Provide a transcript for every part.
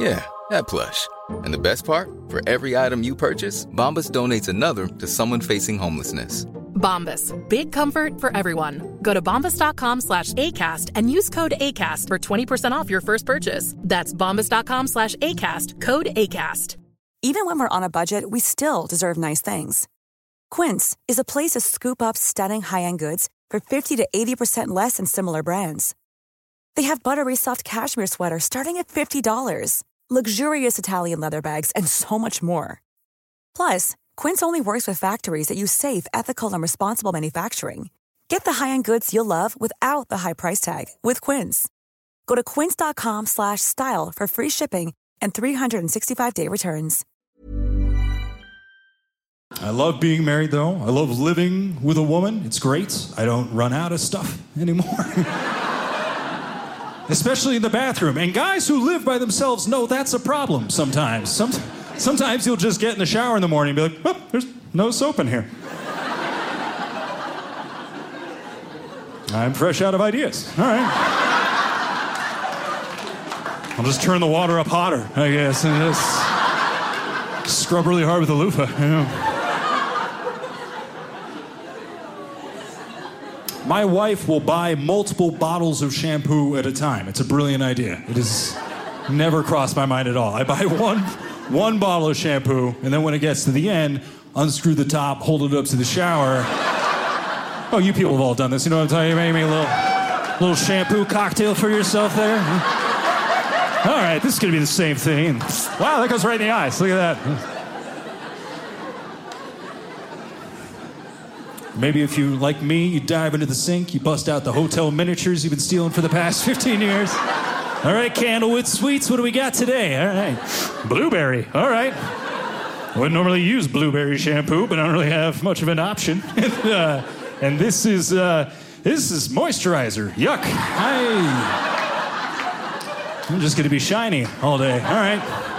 Yeah, that plush. And the best part? For every item you purchase, Bombas donates another to someone facing homelessness. Bombas. Big comfort for everyone. Go to bombas.com slash ACAST and use code ACAST for 20% off your first purchase. That's bombas.com slash ACAST. Code ACAST. Even when we're on a budget, we still deserve nice things. Quince is a place to scoop up stunning high-end goods for 50 to 80% less than similar brands. They have buttery soft cashmere sweaters starting at $50, luxurious Italian leather bags, and so much more. Plus, Quince only works with factories that use safe, ethical, and responsible manufacturing. Get the high-end goods you'll love without the high price tag with Quince. Go to quince.com slash style for free shipping and 365-day returns. I love being married, though. I love living with a woman. It's great. I don't run out of stuff anymore. Especially in the bathroom. And guys who live by themselves know that's a problem sometimes. Some, sometimes you'll just get in the shower in the morning and be like, oh, there's no soap in here. I'm fresh out of ideas. All right. I'll just turn the water up hotter, I guess, and just scrub really hard with a loofah. You know. My wife will buy multiple bottles of shampoo at a time. It's a brilliant idea. It has never crossed my mind at all. I buy one, one bottle of shampoo, and then when it gets to the end, unscrew the top, hold it up to the shower. Oh, you people have all done this. You know what I'm talking about? You make a little, little shampoo cocktail for yourself there. All right, this is gonna be the same thing. Wow, that goes right in the eyes. Look at that. Maybe if you, like me, you dive into the sink, you bust out the hotel miniatures you've been stealing for the past 15 years. All right, Candlewood Suites, what do we got today? All right. Blueberry, all right. I wouldn't normally use blueberry shampoo, but I don't really have much of an option. uh, and this is, uh, this is moisturizer. Yuck. Hi. I'm just gonna be shiny all day. All right.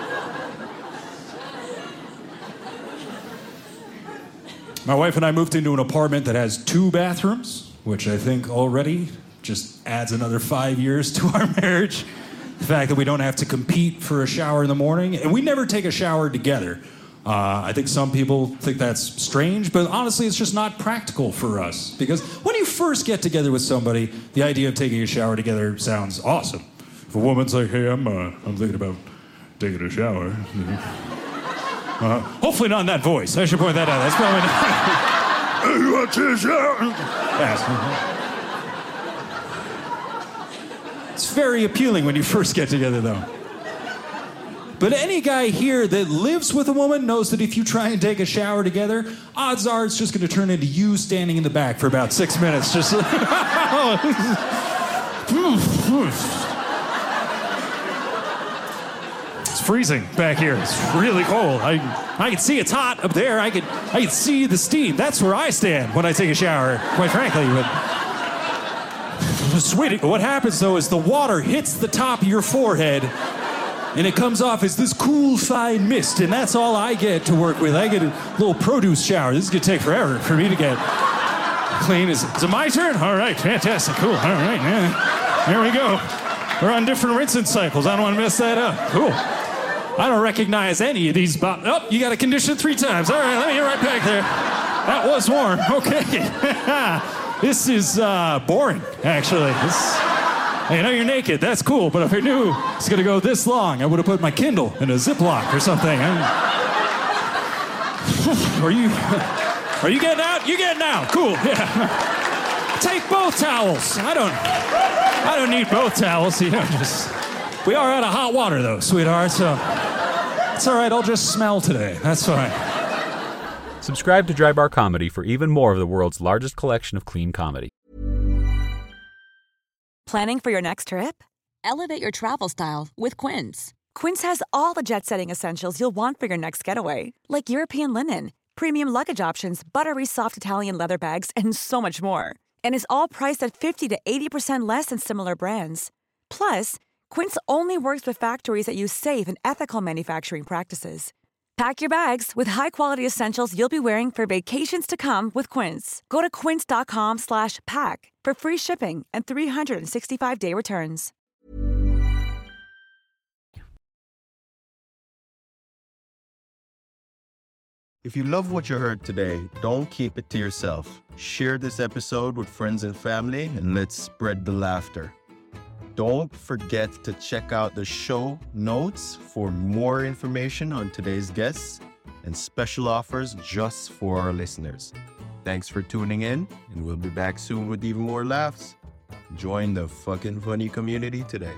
My wife and I moved into an apartment that has two bathrooms, which I think already just adds another five years to our marriage. The fact that we don't have to compete for a shower in the morning, and we never take a shower together. Uh, I think some people think that's strange, but honestly, it's just not practical for us. Because when you first get together with somebody, the idea of taking a shower together sounds awesome. If a woman's like, "Hey, I'm uh, I'm thinking about taking a shower,". Uh, hopefully not in that voice. I should point that out. That's probably not. Yes. It's very appealing when you first get together, though. But any guy here that lives with a woman knows that if you try and take a shower together, odds are it's just going to turn into you standing in the back for about six minutes. Just. It's freezing back here. It's really cold. I, I can see it's hot up there. I can, I can see the steam. That's where I stand when I take a shower, quite frankly. But sweetie, what happens though is the water hits the top of your forehead and it comes off as this cool, fine mist, and that's all I get to work with. I get a little produce shower. This is gonna take forever for me to get clean. Is, is it my turn? All right, fantastic, cool. All right, yeah. There we go. We're on different rinsing cycles. I don't want to mess that up. Cool. I don't recognize any of these. Bo- oh, you got a condition three times. All right, let me get right back there. That was warm. Okay. this is uh, boring, actually. This, I know you're naked. That's cool. But if I knew it's going to go this long, I would have put my Kindle in a Ziploc or something. Are you are you getting out? You getting out? Cool. Yeah. Take both towels. I don't I don't need both towels. You know, just we are out of hot water though, sweetheart. So it's all right. I'll just smell today. That's fine. Subscribe to Dry Bar Comedy for even more of the world's largest collection of clean comedy. Planning for your next trip? Elevate your travel style with Quince. Quince has all the jet setting essentials you'll want for your next getaway, like European linen, premium luggage options, buttery soft Italian leather bags, and so much more. And is all priced at 50 to 80% less than similar brands. Plus, Quince only works with factories that use safe and ethical manufacturing practices. Pack your bags with high-quality essentials you'll be wearing for vacations to come with Quince. Go to quince.com/pack for free shipping and 365-day returns. If you love what you heard today, don't keep it to yourself. Share this episode with friends and family and let's spread the laughter. Don't forget to check out the show notes for more information on today's guests and special offers just for our listeners. Thanks for tuning in, and we'll be back soon with even more laughs. Join the FOQN Funny community today.